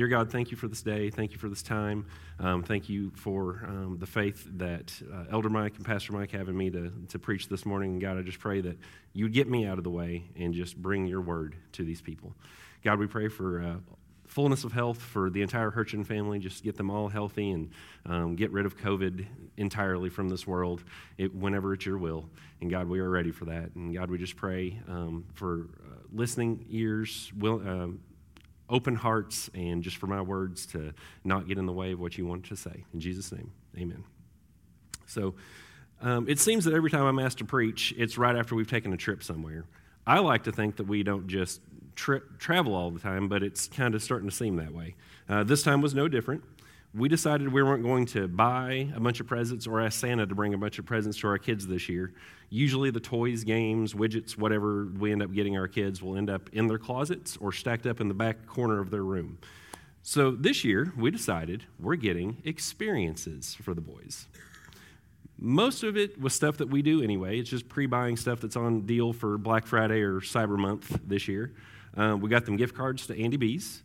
Dear God, thank you for this day. Thank you for this time. Um, thank you for um, the faith that uh, Elder Mike and Pastor Mike have in me to, to preach this morning. And God, I just pray that you get me out of the way and just bring your word to these people. God, we pray for uh, fullness of health for the entire Hurchin family. Just get them all healthy and um, get rid of COVID entirely from this world it, whenever it's your will. And God, we are ready for that. And God, we just pray um, for uh, listening ears, will, um, open hearts and just for my words to not get in the way of what you want to say. In Jesus' name, amen. So um, it seems that every time I'm asked to preach, it's right after we've taken a trip somewhere. I like to think that we don't just tri- travel all the time, but it's kind of starting to seem that way. Uh, this time was no different we decided we weren't going to buy a bunch of presents or ask Santa to bring a bunch of presents to our kids this year. Usually, the toys, games, widgets, whatever we end up getting our kids will end up in their closets or stacked up in the back corner of their room. So, this year, we decided we're getting experiences for the boys. Most of it was stuff that we do anyway. It's just pre buying stuff that's on deal for Black Friday or Cyber Month this year. Um, we got them gift cards to Andy B's.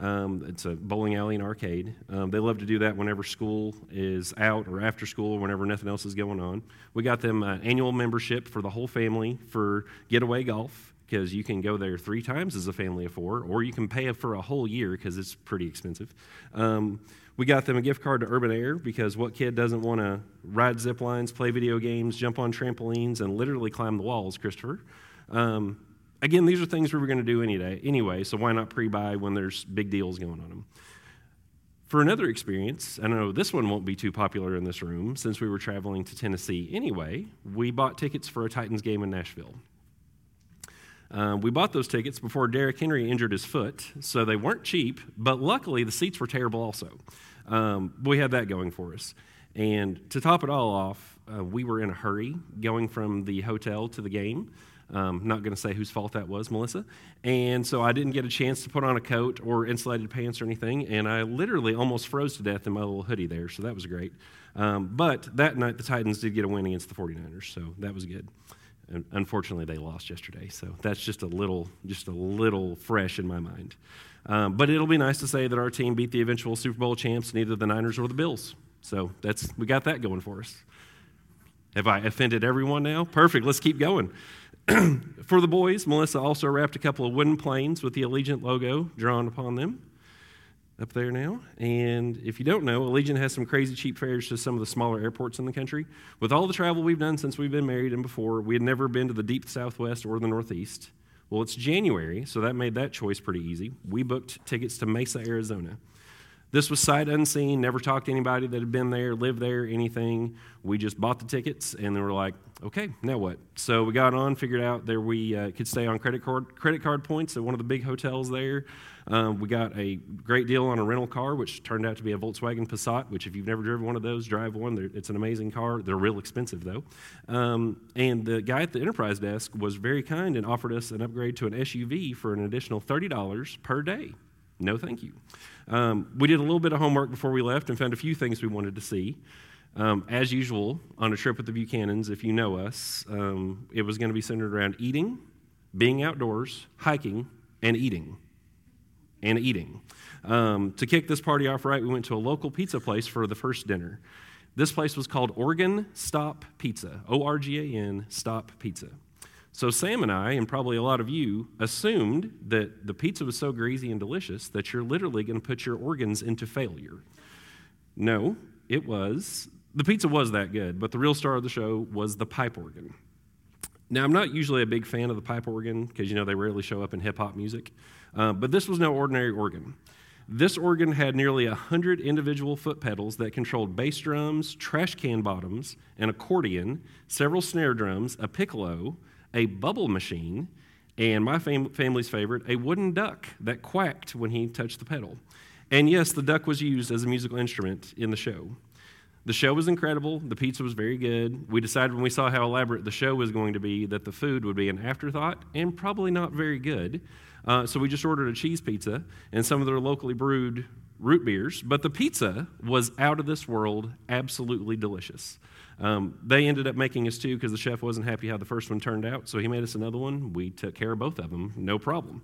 Um, it's a bowling alley and arcade. Um, they love to do that whenever school is out or after school, or whenever nothing else is going on. We got them an annual membership for the whole family for getaway golf because you can go there three times as a family of four, or you can pay for a whole year because it's pretty expensive. Um, we got them a gift card to Urban Air because what kid doesn't want to ride zip lines, play video games, jump on trampolines, and literally climb the walls, Christopher? Um, Again, these are things we were going to do any day anyway, so why not pre buy when there's big deals going on them? For another experience, I know this one won't be too popular in this room since we were traveling to Tennessee anyway, we bought tickets for a Titans game in Nashville. Uh, we bought those tickets before Derrick Henry injured his foot, so they weren't cheap, but luckily the seats were terrible also. Um, we had that going for us. And to top it all off, uh, we were in a hurry going from the hotel to the game. Um, not going to say whose fault that was, Melissa. And so I didn't get a chance to put on a coat or insulated pants or anything, and I literally almost froze to death in my little hoodie there, so that was great. Um, but that night, the Titans did get a win against the 49ers, so that was good. And unfortunately, they lost yesterday, so that's just a little, just a little fresh in my mind. Um, but it'll be nice to say that our team beat the eventual Super Bowl champs, neither the Niners or the Bills. So that's we got that going for us. Have I offended everyone now? Perfect. Let's keep going. For the boys, Melissa also wrapped a couple of wooden planes with the Allegiant logo drawn upon them up there now. And if you don't know, Allegiant has some crazy cheap fares to some of the smaller airports in the country. With all the travel we've done since we've been married and before, we had never been to the deep southwest or the northeast. Well, it's January, so that made that choice pretty easy. We booked tickets to Mesa, Arizona. This was sight unseen, never talked to anybody that had been there, lived there, anything. We just bought the tickets and then we're like, okay, now what? So we got on, figured out there we uh, could stay on credit card, credit card points at one of the big hotels there. Um, we got a great deal on a rental car, which turned out to be a Volkswagen Passat, which if you've never driven one of those, drive one. They're, it's an amazing car. They're real expensive, though. Um, and the guy at the enterprise desk was very kind and offered us an upgrade to an SUV for an additional $30 per day. No, thank you. Um, we did a little bit of homework before we left and found a few things we wanted to see. Um, as usual, on a trip with the Buchanans, if you know us, um, it was going to be centered around eating, being outdoors, hiking, and eating. And eating. Um, to kick this party off right, we went to a local pizza place for the first dinner. This place was called Organ Stop Pizza, O R G A N Stop Pizza. So Sam and I, and probably a lot of you, assumed that the pizza was so greasy and delicious that you're literally going to put your organs into failure. No, it was. The pizza was that good, but the real star of the show was the pipe organ. Now, I'm not usually a big fan of the pipe organ because, you know, they rarely show up in hip hop music, uh, but this was no ordinary organ. This organ had nearly 100 individual foot pedals that controlled bass drums, trash can bottoms, an accordion, several snare drums, a piccolo, a bubble machine, and my fam- family's favorite, a wooden duck that quacked when he touched the pedal. And yes, the duck was used as a musical instrument in the show. The show was incredible. The pizza was very good. We decided when we saw how elaborate the show was going to be that the food would be an afterthought and probably not very good. Uh, so we just ordered a cheese pizza and some of their locally brewed root beers. But the pizza was out of this world, absolutely delicious. Um, they ended up making us two because the chef wasn't happy how the first one turned out, so he made us another one. We took care of both of them, no problem.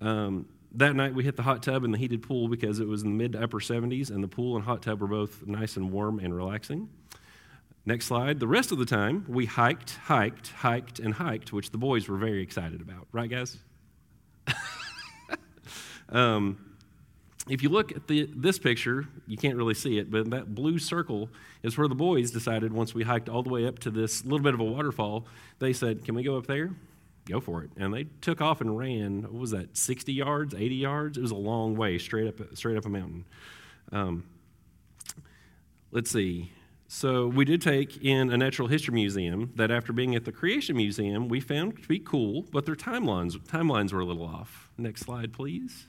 Um, that night we hit the hot tub and the heated pool because it was in the mid to upper 70s, and the pool and hot tub were both nice and warm and relaxing. Next slide. The rest of the time, we hiked, hiked, hiked, and hiked, which the boys were very excited about. Right, guys? um, if you look at the, this picture, you can't really see it, but that blue circle is where the boys decided once we hiked all the way up to this little bit of a waterfall, they said, Can we go up there? Go for it. And they took off and ran, what was that, 60 yards, 80 yards? It was a long way straight up, straight up a mountain. Um, let's see. So we did take in a natural history museum that after being at the Creation Museum, we found to be cool, but their timelines, timelines were a little off. Next slide, please.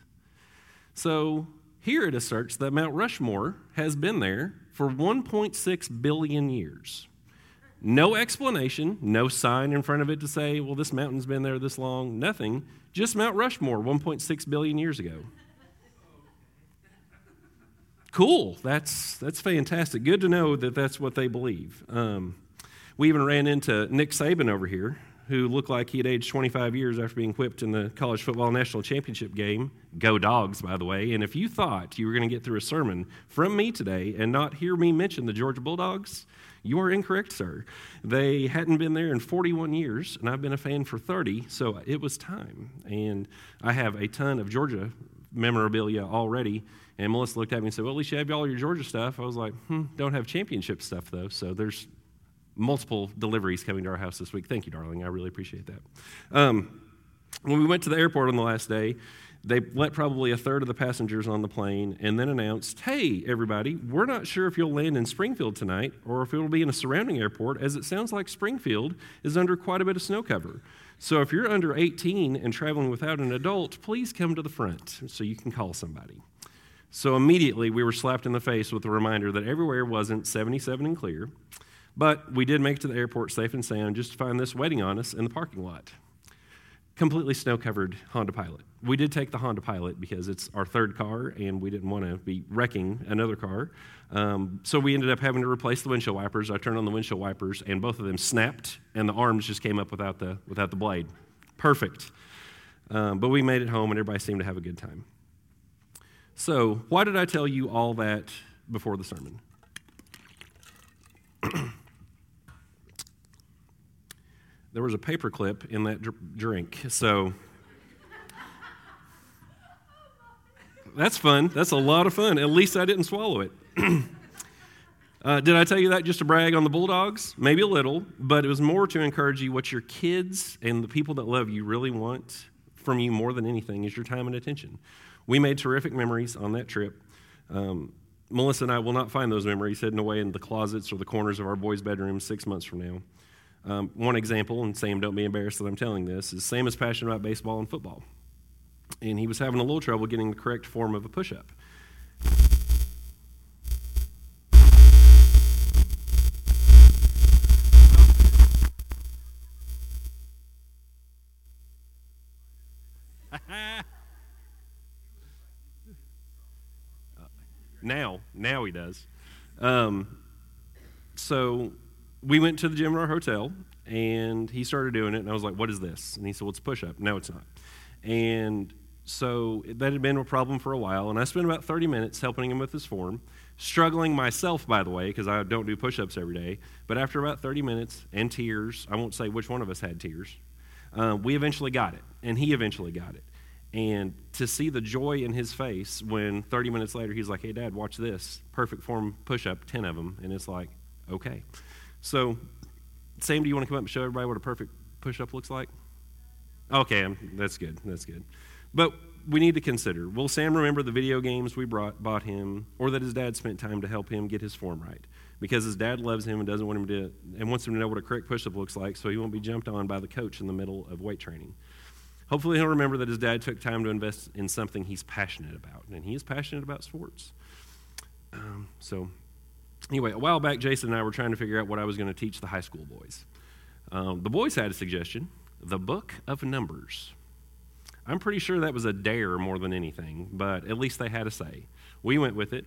So here it asserts that Mount Rushmore has been there for 1.6 billion years. No explanation, no sign in front of it to say, well, this mountain's been there this long, nothing. Just Mount Rushmore 1.6 billion years ago. Cool. That's, that's fantastic. Good to know that that's what they believe. Um, we even ran into Nick Saban over here, who looked like he had aged 25 years after being whipped in the college football national championship game. Go dogs, by the way. And if you thought you were going to get through a sermon from me today and not hear me mention the Georgia Bulldogs, you are incorrect, sir. They hadn't been there in 41 years, and I've been a fan for 30, so it was time. And I have a ton of Georgia memorabilia already. And Melissa looked at me and said, Well, at least you have all your Georgia stuff. I was like, Hmm, don't have championship stuff, though. So there's multiple deliveries coming to our house this week. Thank you, darling. I really appreciate that. Um, when we went to the airport on the last day, they let probably a third of the passengers on the plane and then announced, Hey, everybody, we're not sure if you'll land in Springfield tonight or if it'll be in a surrounding airport, as it sounds like Springfield is under quite a bit of snow cover. So if you're under 18 and traveling without an adult, please come to the front so you can call somebody. So immediately we were slapped in the face with the reminder that everywhere wasn't 77 and clear. But we did make it to the airport safe and sound just to find this waiting on us in the parking lot. Completely snow covered Honda Pilot. We did take the Honda Pilot because it's our third car and we didn't want to be wrecking another car. Um, so we ended up having to replace the windshield wipers. I turned on the windshield wipers and both of them snapped and the arms just came up without the, without the blade. Perfect. Um, but we made it home and everybody seemed to have a good time. So, why did I tell you all that before the sermon? there was a paperclip in that dr- drink. So that's fun. That's a lot of fun. At least I didn't swallow it. uh, did I tell you that just to brag on the Bulldogs? Maybe a little, but it was more to encourage you what your kids and the people that love you really want from you more than anything is your time and attention. We made terrific memories on that trip. Um, Melissa and I will not find those memories hidden away in the closets or the corners of our boys' bedrooms six months from now. Um, one example, and Sam, don't be embarrassed that I'm telling this, is Sam is passionate about baseball and football. And he was having a little trouble getting the correct form of a push up. now, now he does. Um, so we went to the gym in our hotel and he started doing it and i was like what is this? And he said well it's push-up. No it's not. And so that had been a problem for a while and i spent about 30 minutes helping him with his form struggling myself by the way because i don't do push-ups every day but after about 30 minutes and tears i won't say which one of us had tears uh, we eventually got it and he eventually got it. And to see the joy in his face when 30 minutes later he's like hey dad watch this. Perfect form push-up 10 of them and it's like okay so, Sam, do you want to come up and show everybody what a perfect push up looks like? Okay, that's good. That's good. But we need to consider will Sam remember the video games we brought, bought him, or that his dad spent time to help him get his form right? Because his dad loves him and doesn't want him to, and wants him to know what a correct push up looks like so he won't be jumped on by the coach in the middle of weight training. Hopefully, he'll remember that his dad took time to invest in something he's passionate about, and he is passionate about sports. Um, so, anyway, a while back, Jason and I were trying to figure out what I was going to teach the high school boys. Um, the boys had a suggestion the book of Numbers. I'm pretty sure that was a dare more than anything, but at least they had a say. We went with it.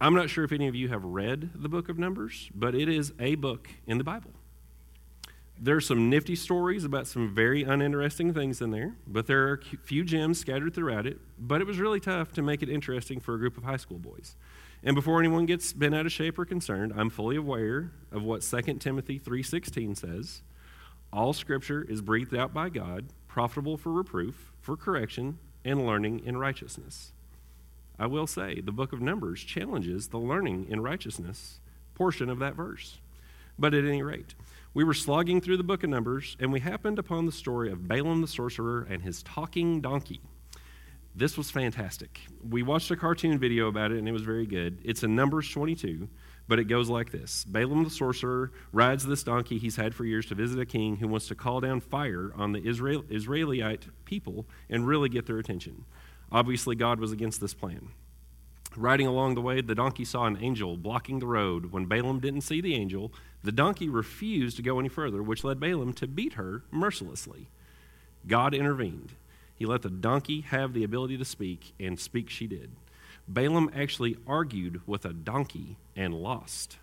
I'm not sure if any of you have read the book of Numbers, but it is a book in the Bible. There are some nifty stories about some very uninteresting things in there, but there are a few gems scattered throughout it. But it was really tough to make it interesting for a group of high school boys. And before anyone gets bent out of shape or concerned, I'm fully aware of what 2 Timothy 3:16 says. All scripture is breathed out by God, profitable for reproof, for correction, and learning in righteousness. I will say, the book of Numbers challenges the learning in righteousness portion of that verse. But at any rate, we were slogging through the book of Numbers, and we happened upon the story of Balaam the sorcerer and his talking donkey. This was fantastic. We watched a cartoon video about it, and it was very good. It's in Numbers 22, but it goes like this Balaam the sorcerer rides this donkey he's had for years to visit a king who wants to call down fire on the Israel, Israelite people and really get their attention. Obviously, God was against this plan. Riding along the way, the donkey saw an angel blocking the road. When Balaam didn't see the angel, the donkey refused to go any further, which led Balaam to beat her mercilessly. God intervened. He let the donkey have the ability to speak, and speak she did. Balaam actually argued with a donkey and lost.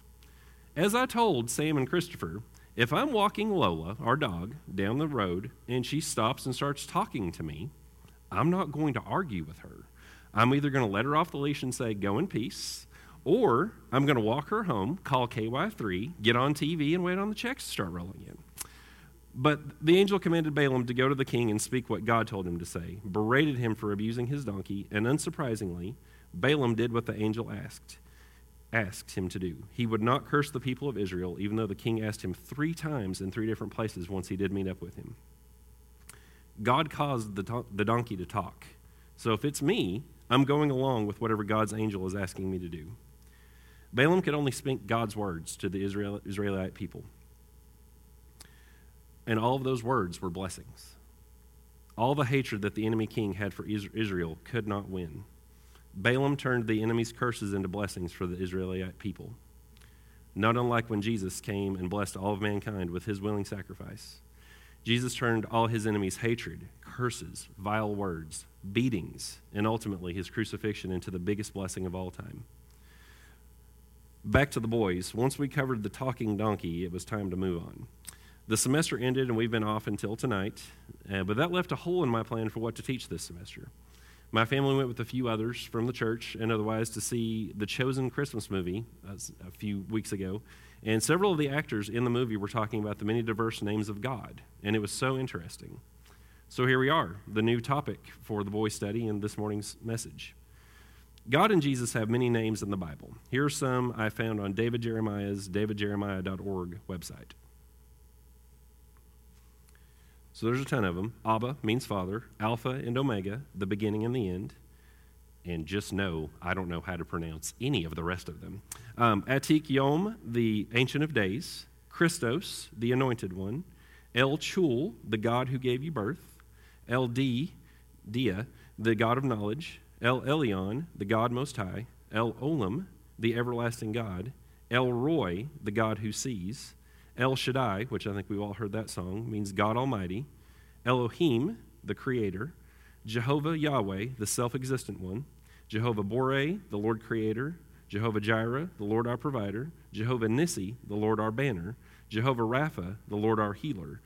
As I told Sam and Christopher, if I'm walking Lola, our dog, down the road and she stops and starts talking to me, I'm not going to argue with her. I'm either going to let her off the leash and say, Go in peace, or I'm going to walk her home, call KY3, get on TV, and wait on the checks to start rolling in. But the angel commanded Balaam to go to the king and speak what God told him to say, berated him for abusing his donkey, and unsurprisingly, Balaam did what the angel asked asked him to do. He would not curse the people of Israel, even though the king asked him three times in three different places once he did meet up with him. God caused the, the donkey to talk. So if it's me, I'm going along with whatever God's angel is asking me to do. Balaam could only speak God's words to the Israel, Israelite people. And all of those words were blessings. All the hatred that the enemy king had for Israel could not win. Balaam turned the enemy's curses into blessings for the Israelite people. Not unlike when Jesus came and blessed all of mankind with his willing sacrifice. Jesus turned all his enemies' hatred, curses, vile words, beatings, and ultimately his crucifixion into the biggest blessing of all time. Back to the boys. Once we covered the talking donkey, it was time to move on. The semester ended and we've been off until tonight, uh, but that left a hole in my plan for what to teach this semester. My family went with a few others from the church and otherwise to see the Chosen Christmas movie uh, a few weeks ago. And several of the actors in the movie were talking about the many diverse names of God, and it was so interesting. So here we are, the new topic for the boys' study in this morning's message. God and Jesus have many names in the Bible. Here are some I found on David Jeremiah's davidjeremiah.org website. So there's a ton of them. Abba means Father, Alpha and Omega, the beginning and the end. And just know, I don't know how to pronounce any of the rest of them. Um, Atik Yom, the Ancient of Days. Christos, the Anointed One. El Chul, the God who gave you birth. El Di, Dia, the God of knowledge. El Elyon, the God Most High. El Olam, the everlasting God. El Roi, the God who sees. El Shaddai, which I think we've all heard that song, means God Almighty. Elohim, the Creator. Jehovah Yahweh, the self existent one. Jehovah Boreh, the Lord Creator. Jehovah Jireh, the Lord our provider. Jehovah Nissi, the Lord our banner. Jehovah Rapha, the Lord our healer.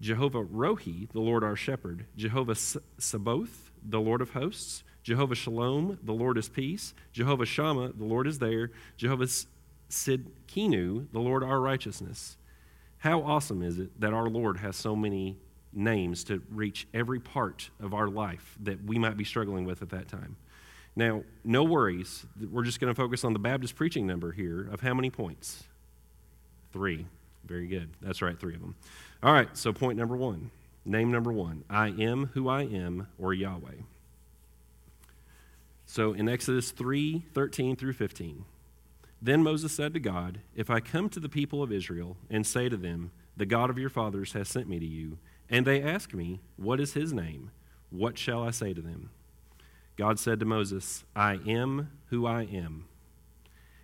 Jehovah Rohi, the Lord our shepherd. Jehovah Sabaoth, the Lord of hosts. Jehovah Shalom, the Lord is peace. Jehovah Shammah, the Lord is there. Jehovah Sidkenu, the Lord our righteousness. How awesome is it that our Lord has so many names to reach every part of our life that we might be struggling with at that time? Now, no worries. We're just going to focus on the Baptist preaching number here of how many points? Three. Very good. That's right, three of them. All right, so point number one. Name number one I am who I am, or Yahweh. So in Exodus 3 13 through 15, then Moses said to God, If I come to the people of Israel and say to them, The God of your fathers has sent me to you, and they ask me, What is his name? What shall I say to them? God said to Moses, I am who I am.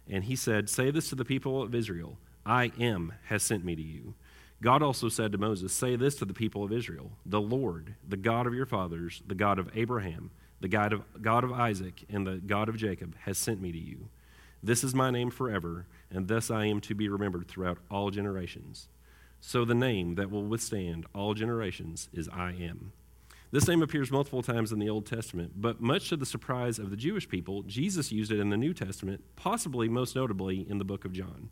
And he said, Say this to the people of Israel I am has sent me to you. God also said to Moses, Say this to the people of Israel The Lord, the God of your fathers, the God of Abraham, the God of, God of Isaac, and the God of Jacob, has sent me to you. This is my name forever, and thus I am to be remembered throughout all generations. So the name that will withstand all generations is I am. This name appears multiple times in the Old Testament, but much to the surprise of the Jewish people, Jesus used it in the New Testament, possibly most notably in the book of John.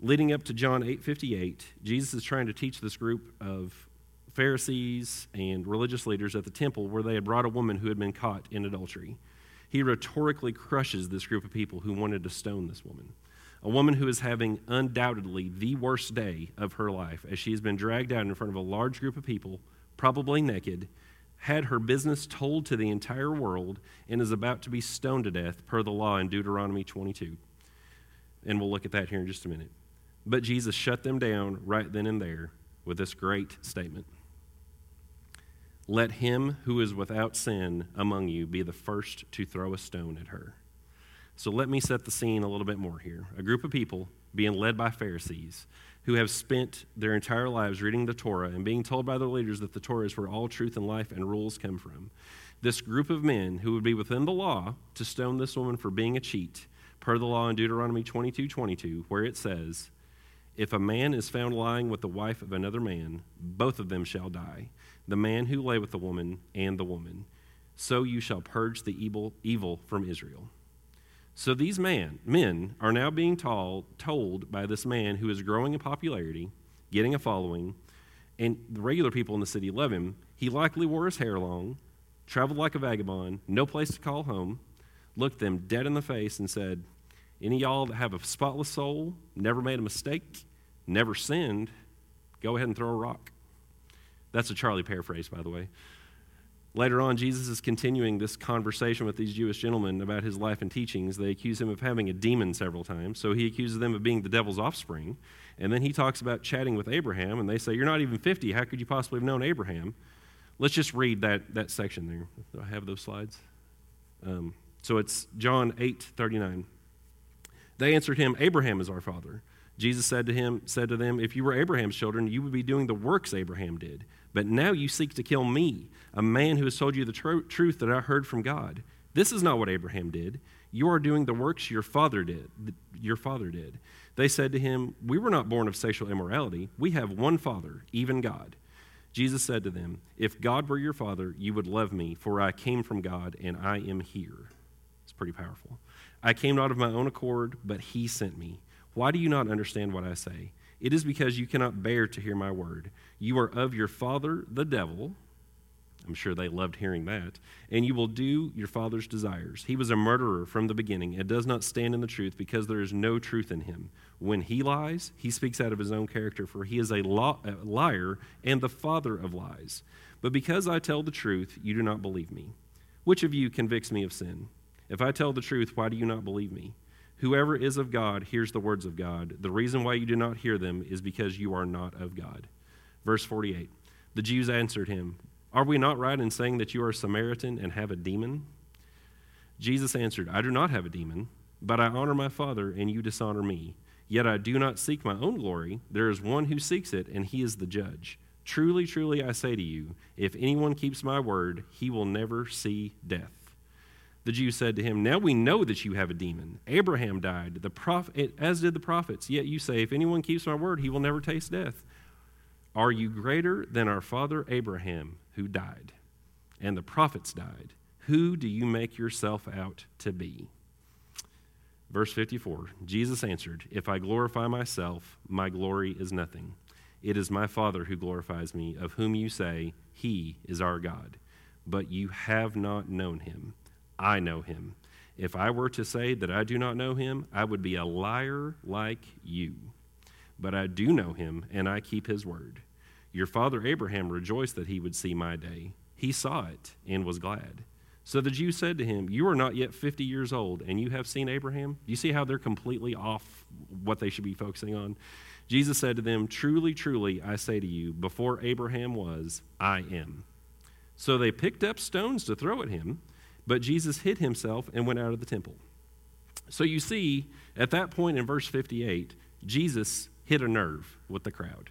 Leading up to John 8:58, Jesus is trying to teach this group of Pharisees and religious leaders at the temple where they had brought a woman who had been caught in adultery. He rhetorically crushes this group of people who wanted to stone this woman. A woman who is having undoubtedly the worst day of her life as she has been dragged out in front of a large group of people, probably naked, had her business told to the entire world and is about to be stoned to death per the law in Deuteronomy 22. And we'll look at that here in just a minute. But Jesus shut them down right then and there with this great statement Let him who is without sin among you be the first to throw a stone at her. So let me set the scene a little bit more here. A group of people being led by Pharisees who have spent their entire lives reading the Torah and being told by their leaders that the Torah is where all truth and life and rules come from. This group of men who would be within the law to stone this woman for being a cheat, per the law in Deuteronomy 22 22, where it says, If a man is found lying with the wife of another man, both of them shall die, the man who lay with the woman and the woman. So you shall purge the evil, evil from Israel. So these man, men are now being told, told by this man who is growing in popularity, getting a following, and the regular people in the city love him. He likely wore his hair long, traveled like a vagabond, no place to call home, looked them dead in the face and said, Any y'all that have a spotless soul, never made a mistake, never sinned, go ahead and throw a rock. That's a Charlie paraphrase, by the way. Later on, Jesus is continuing this conversation with these Jewish gentlemen about his life and teachings. They accuse him of having a demon several times, so he accuses them of being the devil's offspring. And then he talks about chatting with Abraham, and they say, You're not even 50. How could you possibly have known Abraham? Let's just read that, that section there. Do I have those slides? Um, so it's John 8 39. They answered him, Abraham is our father. Jesus said to him, said to them, If you were Abraham's children, you would be doing the works Abraham did. But now you seek to kill me, a man who has told you the tr- truth that I heard from God. This is not what Abraham did. You are doing the works your father did. Your father did. They said to him, We were not born of sexual immorality. We have one father, even God. Jesus said to them, If God were your father, you would love me, for I came from God and I am here. It's pretty powerful. I came not of my own accord, but he sent me. Why do you not understand what I say? It is because you cannot bear to hear my word. You are of your father, the devil. I'm sure they loved hearing that. And you will do your father's desires. He was a murderer from the beginning and does not stand in the truth because there is no truth in him. When he lies, he speaks out of his own character, for he is a, a liar and the father of lies. But because I tell the truth, you do not believe me. Which of you convicts me of sin? If I tell the truth, why do you not believe me? Whoever is of God hears the words of God. The reason why you do not hear them is because you are not of God. Verse 48 The Jews answered him, Are we not right in saying that you are a Samaritan and have a demon? Jesus answered, I do not have a demon, but I honor my Father, and you dishonor me. Yet I do not seek my own glory. There is one who seeks it, and he is the judge. Truly, truly, I say to you, if anyone keeps my word, he will never see death. The Jews said to him, Now we know that you have a demon. Abraham died, the prophet, as did the prophets. Yet you say, If anyone keeps my word, he will never taste death. Are you greater than our father Abraham, who died, and the prophets died? Who do you make yourself out to be? Verse 54 Jesus answered, If I glorify myself, my glory is nothing. It is my Father who glorifies me, of whom you say, He is our God. But you have not known him. I know him. If I were to say that I do not know him, I would be a liar like you. But I do know him, and I keep his word. Your father Abraham rejoiced that he would see my day. He saw it and was glad. So the Jews said to him, You are not yet 50 years old, and you have seen Abraham? You see how they're completely off what they should be focusing on? Jesus said to them, Truly, truly, I say to you, before Abraham was, I am. So they picked up stones to throw at him. But Jesus hid himself and went out of the temple. So you see, at that point in verse 58, Jesus hit a nerve with the crowd.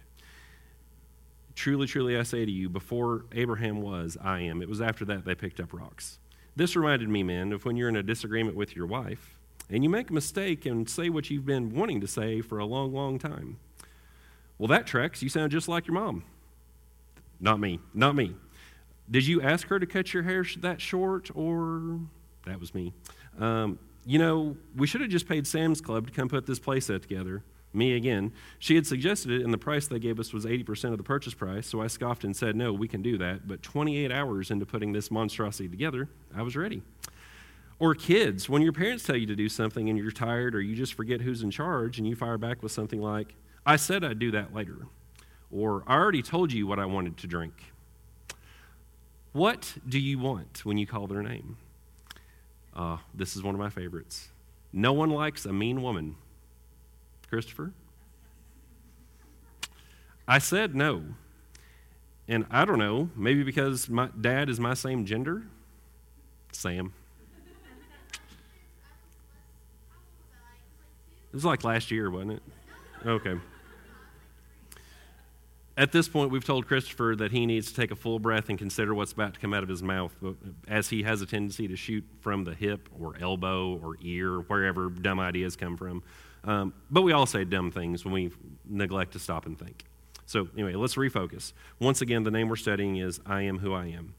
Truly, truly, I say to you, before Abraham was, I am. It was after that they picked up rocks. This reminded me, men, of when you're in a disagreement with your wife and you make a mistake and say what you've been wanting to say for a long, long time. Well, that tracks. You sound just like your mom. Not me. Not me. Did you ask her to cut your hair that short, or that was me? Um, you know, we should have just paid Sam's Club to come put this playset together. Me again. She had suggested it, and the price they gave us was 80% of the purchase price, so I scoffed and said, No, we can do that. But 28 hours into putting this monstrosity together, I was ready. Or kids, when your parents tell you to do something and you're tired or you just forget who's in charge and you fire back with something like, I said I'd do that later. Or I already told you what I wanted to drink. What do you want when you call their name? Uh, this is one of my favorites. No one likes a mean woman. Christopher? I said no. And I don't know, maybe because my dad is my same gender? Sam. It was like last year, wasn't it? Okay. At this point, we've told Christopher that he needs to take a full breath and consider what's about to come out of his mouth, as he has a tendency to shoot from the hip or elbow or ear, wherever dumb ideas come from. Um, but we all say dumb things when we neglect to stop and think. So, anyway, let's refocus. Once again, the name we're studying is I Am Who I Am.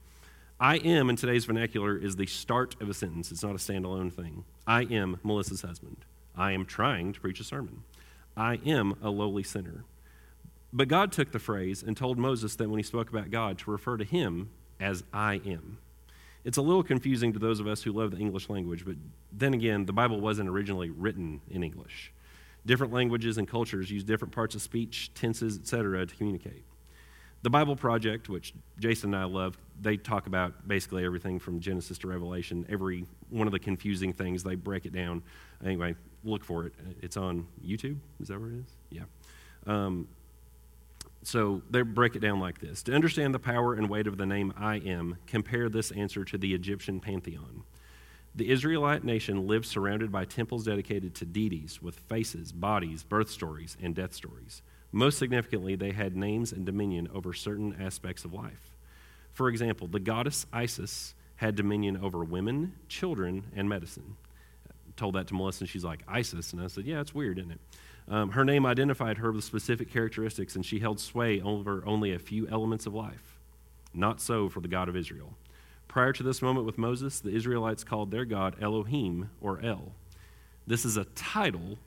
I am in today's vernacular is the start of a sentence, it's not a standalone thing. I am Melissa's husband. I am trying to preach a sermon. I am a lowly sinner. But God took the phrase and told Moses that when he spoke about God to refer to him as I am. It's a little confusing to those of us who love the English language, but then again, the Bible wasn't originally written in English. Different languages and cultures use different parts of speech, tenses, etc., to communicate. The Bible Project, which Jason and I love, they talk about basically everything from Genesis to Revelation. Every one of the confusing things, they break it down. Anyway, look for it. It's on YouTube. Is that where it is? Yeah. Um, so they break it down like this To understand the power and weight of the name I am, compare this answer to the Egyptian pantheon. The Israelite nation lived surrounded by temples dedicated to deities with faces, bodies, birth stories, and death stories. Most significantly, they had names and dominion over certain aspects of life. For example, the goddess Isis had dominion over women, children, and medicine I told that to Melissa, and she's like, ISIS. And I said, Yeah, it's weird, isn't it? Um, her name identified her with specific characteristics, and she held sway over only a few elements of life. Not so for the God of Israel. Prior to this moment with Moses, the Israelites called their God Elohim or El. This is a title,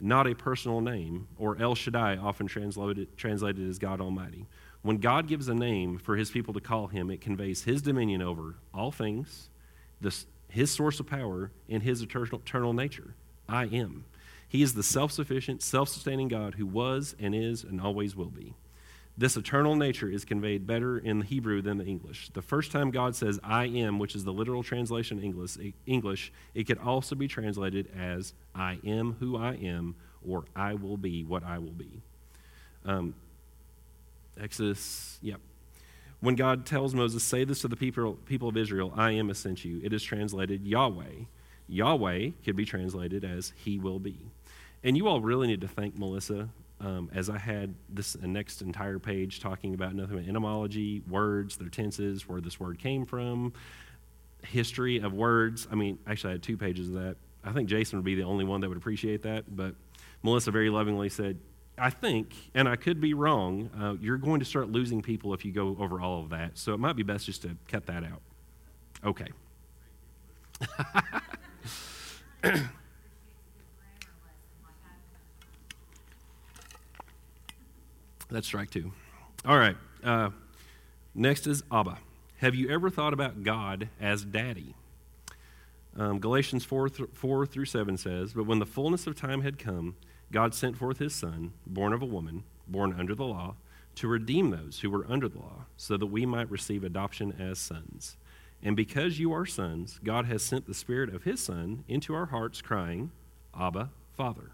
not a personal name, or El Shaddai, often translated, translated as God Almighty. When God gives a name for his people to call him, it conveys his dominion over all things, this, his source of power, and his eternal, eternal nature. I am. He is the self sufficient, self sustaining God who was and is and always will be. This eternal nature is conveyed better in the Hebrew than the English. The first time God says I am, which is the literal translation English, English, it could also be translated as I am who I am or I will be what I will be. Um, Exodus, yep. When God tells Moses, Say this to the people, people of Israel, I am has sent you, it is translated Yahweh. Yahweh could be translated as He will be. And you all really need to thank Melissa um, as I had this next entire page talking about nothing but etymology, words, their tenses, where this word came from, history of words. I mean, actually, I had two pages of that. I think Jason would be the only one that would appreciate that, but Melissa very lovingly said, I think, and I could be wrong, uh, you're going to start losing people if you go over all of that. So it might be best just to cut that out. Okay. That's strike two. All right. Uh, next is Abba. Have you ever thought about God as daddy? Um, Galatians 4, th- 4 through 7 says, But when the fullness of time had come, God sent forth his Son, born of a woman, born under the law, to redeem those who were under the law, so that we might receive adoption as sons. And because you are sons, God has sent the Spirit of his Son into our hearts, crying, Abba, Father.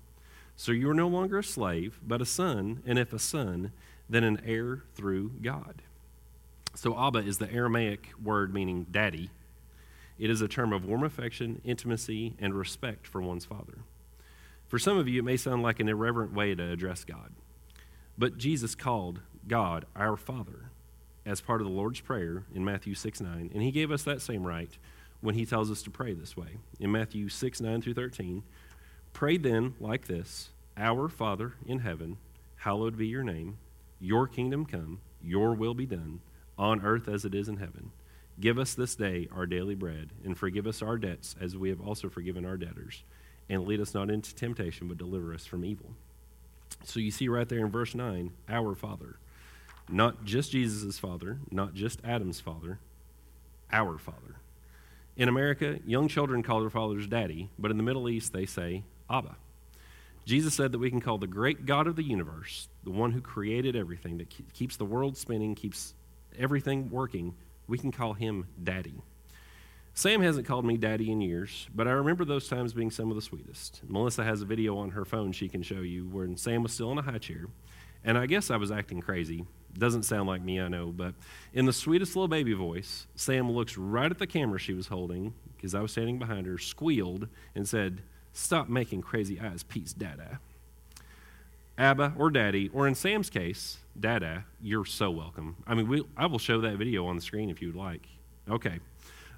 So you are no longer a slave, but a son, and if a son, then an heir through God. So Abba is the Aramaic word meaning daddy. It is a term of warm affection, intimacy, and respect for one's father. For some of you, it may sound like an irreverent way to address God. But Jesus called God our Father as part of the Lord's Prayer in Matthew 6 9, and he gave us that same right when he tells us to pray this way. In Matthew 6 9 through 13, pray then like this Our Father in heaven, hallowed be your name. Your kingdom come, your will be done, on earth as it is in heaven. Give us this day our daily bread, and forgive us our debts as we have also forgiven our debtors. And lead us not into temptation, but deliver us from evil. So you see right there in verse 9, our Father. Not just Jesus' father, not just Adam's father, our Father. In America, young children call their fathers daddy, but in the Middle East, they say Abba. Jesus said that we can call the great God of the universe, the one who created everything, that keeps the world spinning, keeps everything working, we can call him Daddy. Sam hasn't called me Daddy in years, but I remember those times being some of the sweetest. Melissa has a video on her phone she can show you when Sam was still in a high chair, and I guess I was acting crazy. Doesn't sound like me, I know, but in the sweetest little baby voice, Sam looks right at the camera she was holding, because I was standing behind her, squealed, and said, Stop making crazy eyes, Pete's Dada. Abba or Daddy, or in Sam's case, Dada, you're so welcome. I mean, we, I will show that video on the screen if you would like. Okay.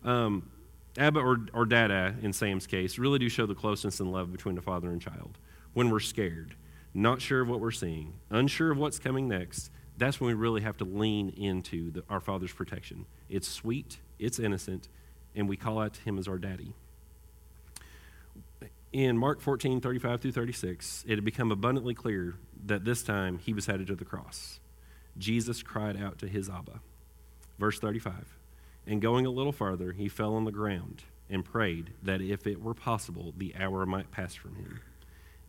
Um, Abba or, or Dada, in Sam's case, really do show the closeness and love between a father and child. When we're scared, not sure of what we're seeing, unsure of what's coming next, that's when we really have to lean into the, our Father's protection. It's sweet, it's innocent, and we call out to Him as our daddy in Mark 14, 35 through 36, it had become abundantly clear that this time he was headed to the cross. Jesus cried out to his Abba. Verse 35 And going a little farther, he fell on the ground and prayed that if it were possible, the hour might pass from him.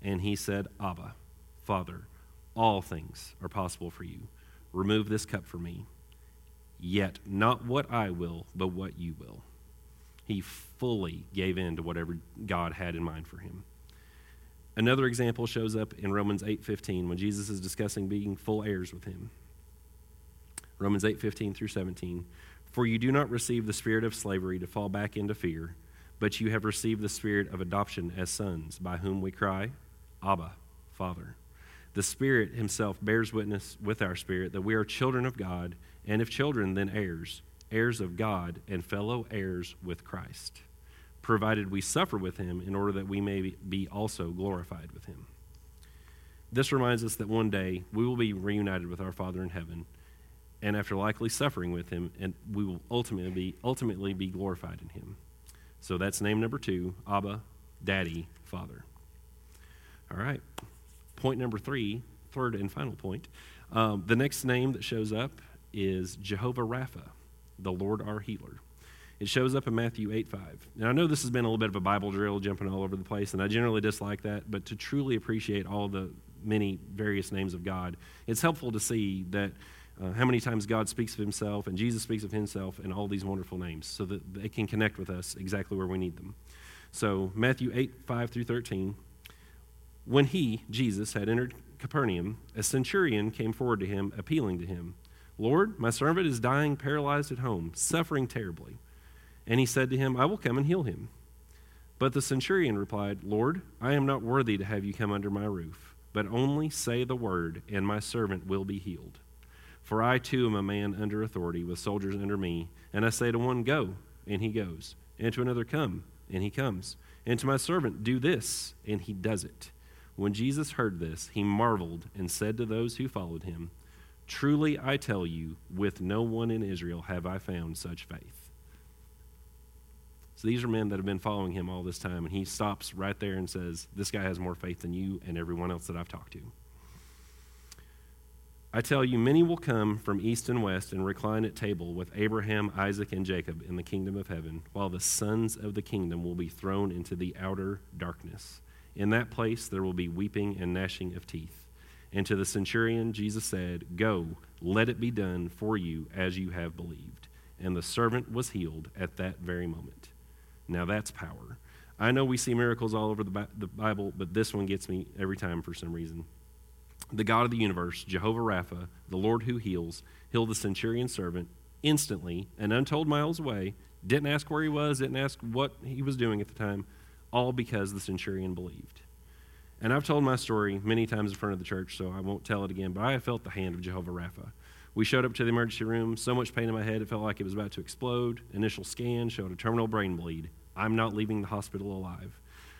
And he said, Abba, Father, all things are possible for you. Remove this cup from me. Yet not what I will, but what you will he fully gave in to whatever God had in mind for him. Another example shows up in Romans 8:15 when Jesus is discussing being full heirs with him. Romans 8:15 through 17. For you do not receive the spirit of slavery to fall back into fear, but you have received the spirit of adoption as sons, by whom we cry, Abba, Father. The Spirit himself bears witness with our spirit that we are children of God, and if children, then heirs heirs of God and fellow heirs with Christ, provided we suffer with him in order that we may be also glorified with him. This reminds us that one day we will be reunited with our Father in heaven, and after likely suffering with him, and we will ultimately be, ultimately be glorified in him. So that's name number two Abba, Daddy, Father. All right. Point number three, third and final point. Um, the next name that shows up is Jehovah Rapha the Lord our healer. It shows up in Matthew 8 5. Now, I know this has been a little bit of a Bible drill jumping all over the place, and I generally dislike that, but to truly appreciate all the many various names of God, it's helpful to see that uh, how many times God speaks of himself and Jesus speaks of himself and all these wonderful names so that they can connect with us exactly where we need them. So, Matthew 8 5 through 13. When he, Jesus, had entered Capernaum, a centurion came forward to him, appealing to him. Lord, my servant is dying paralyzed at home, suffering terribly. And he said to him, I will come and heal him. But the centurion replied, Lord, I am not worthy to have you come under my roof, but only say the word, and my servant will be healed. For I too am a man under authority, with soldiers under me. And I say to one, Go, and he goes, and to another, Come, and he comes, and to my servant, Do this, and he does it. When Jesus heard this, he marveled and said to those who followed him, Truly I tell you, with no one in Israel have I found such faith. So these are men that have been following him all this time, and he stops right there and says, This guy has more faith than you and everyone else that I've talked to. I tell you, many will come from east and west and recline at table with Abraham, Isaac, and Jacob in the kingdom of heaven, while the sons of the kingdom will be thrown into the outer darkness. In that place there will be weeping and gnashing of teeth. And to the centurion, Jesus said, Go, let it be done for you as you have believed. And the servant was healed at that very moment. Now that's power. I know we see miracles all over the Bible, but this one gets me every time for some reason. The God of the universe, Jehovah Rapha, the Lord who heals, healed the centurion's servant instantly and untold miles away, didn't ask where he was, didn't ask what he was doing at the time, all because the centurion believed. And I've told my story many times in front of the church, so I won't tell it again, but I felt the hand of Jehovah Rapha. We showed up to the emergency room, so much pain in my head, it felt like it was about to explode. Initial scan showed a terminal brain bleed. I'm not leaving the hospital alive.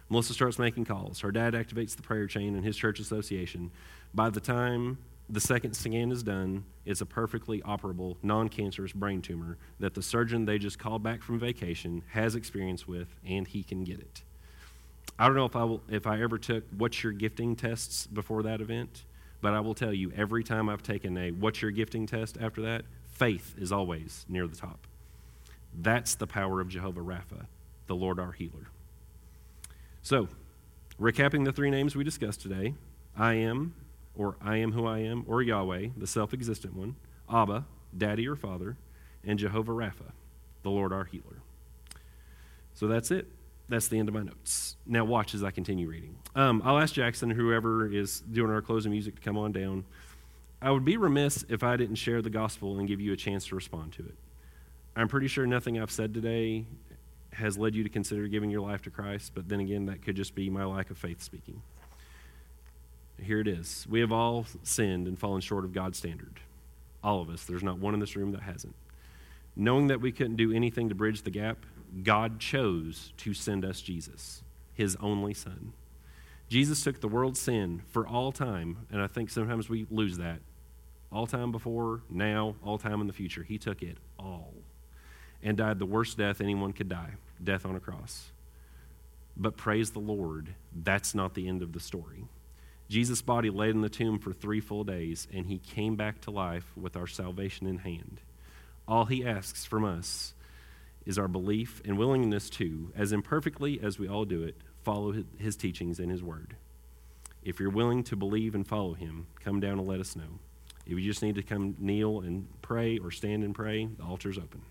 Melissa starts making calls. Her dad activates the prayer chain in his church association. By the time the second scan is done, it's a perfectly operable, non cancerous brain tumor that the surgeon they just called back from vacation has experience with, and he can get it. I don't know if I, will, if I ever took what's your gifting tests before that event, but I will tell you every time I've taken a what's your gifting test after that, faith is always near the top. That's the power of Jehovah Rapha, the Lord our healer. So, recapping the three names we discussed today I am, or I am who I am, or Yahweh, the self existent one, Abba, daddy or father, and Jehovah Rapha, the Lord our healer. So that's it. That's the end of my notes. Now, watch as I continue reading. Um, I'll ask Jackson, whoever is doing our closing music, to come on down. I would be remiss if I didn't share the gospel and give you a chance to respond to it. I'm pretty sure nothing I've said today has led you to consider giving your life to Christ, but then again, that could just be my lack of faith speaking. Here it is. We have all sinned and fallen short of God's standard. All of us. There's not one in this room that hasn't. Knowing that we couldn't do anything to bridge the gap, God chose to send us Jesus, his only Son. Jesus took the world's sin for all time, and I think sometimes we lose that. All time before, now, all time in the future. He took it all and died the worst death anyone could die death on a cross. But praise the Lord, that's not the end of the story. Jesus' body laid in the tomb for three full days, and he came back to life with our salvation in hand. All he asks from us is our belief and willingness to, as imperfectly as we all do it, follow his teachings and his word. If you're willing to believe and follow him, come down and let us know. If you just need to come kneel and pray or stand and pray, the altar's open.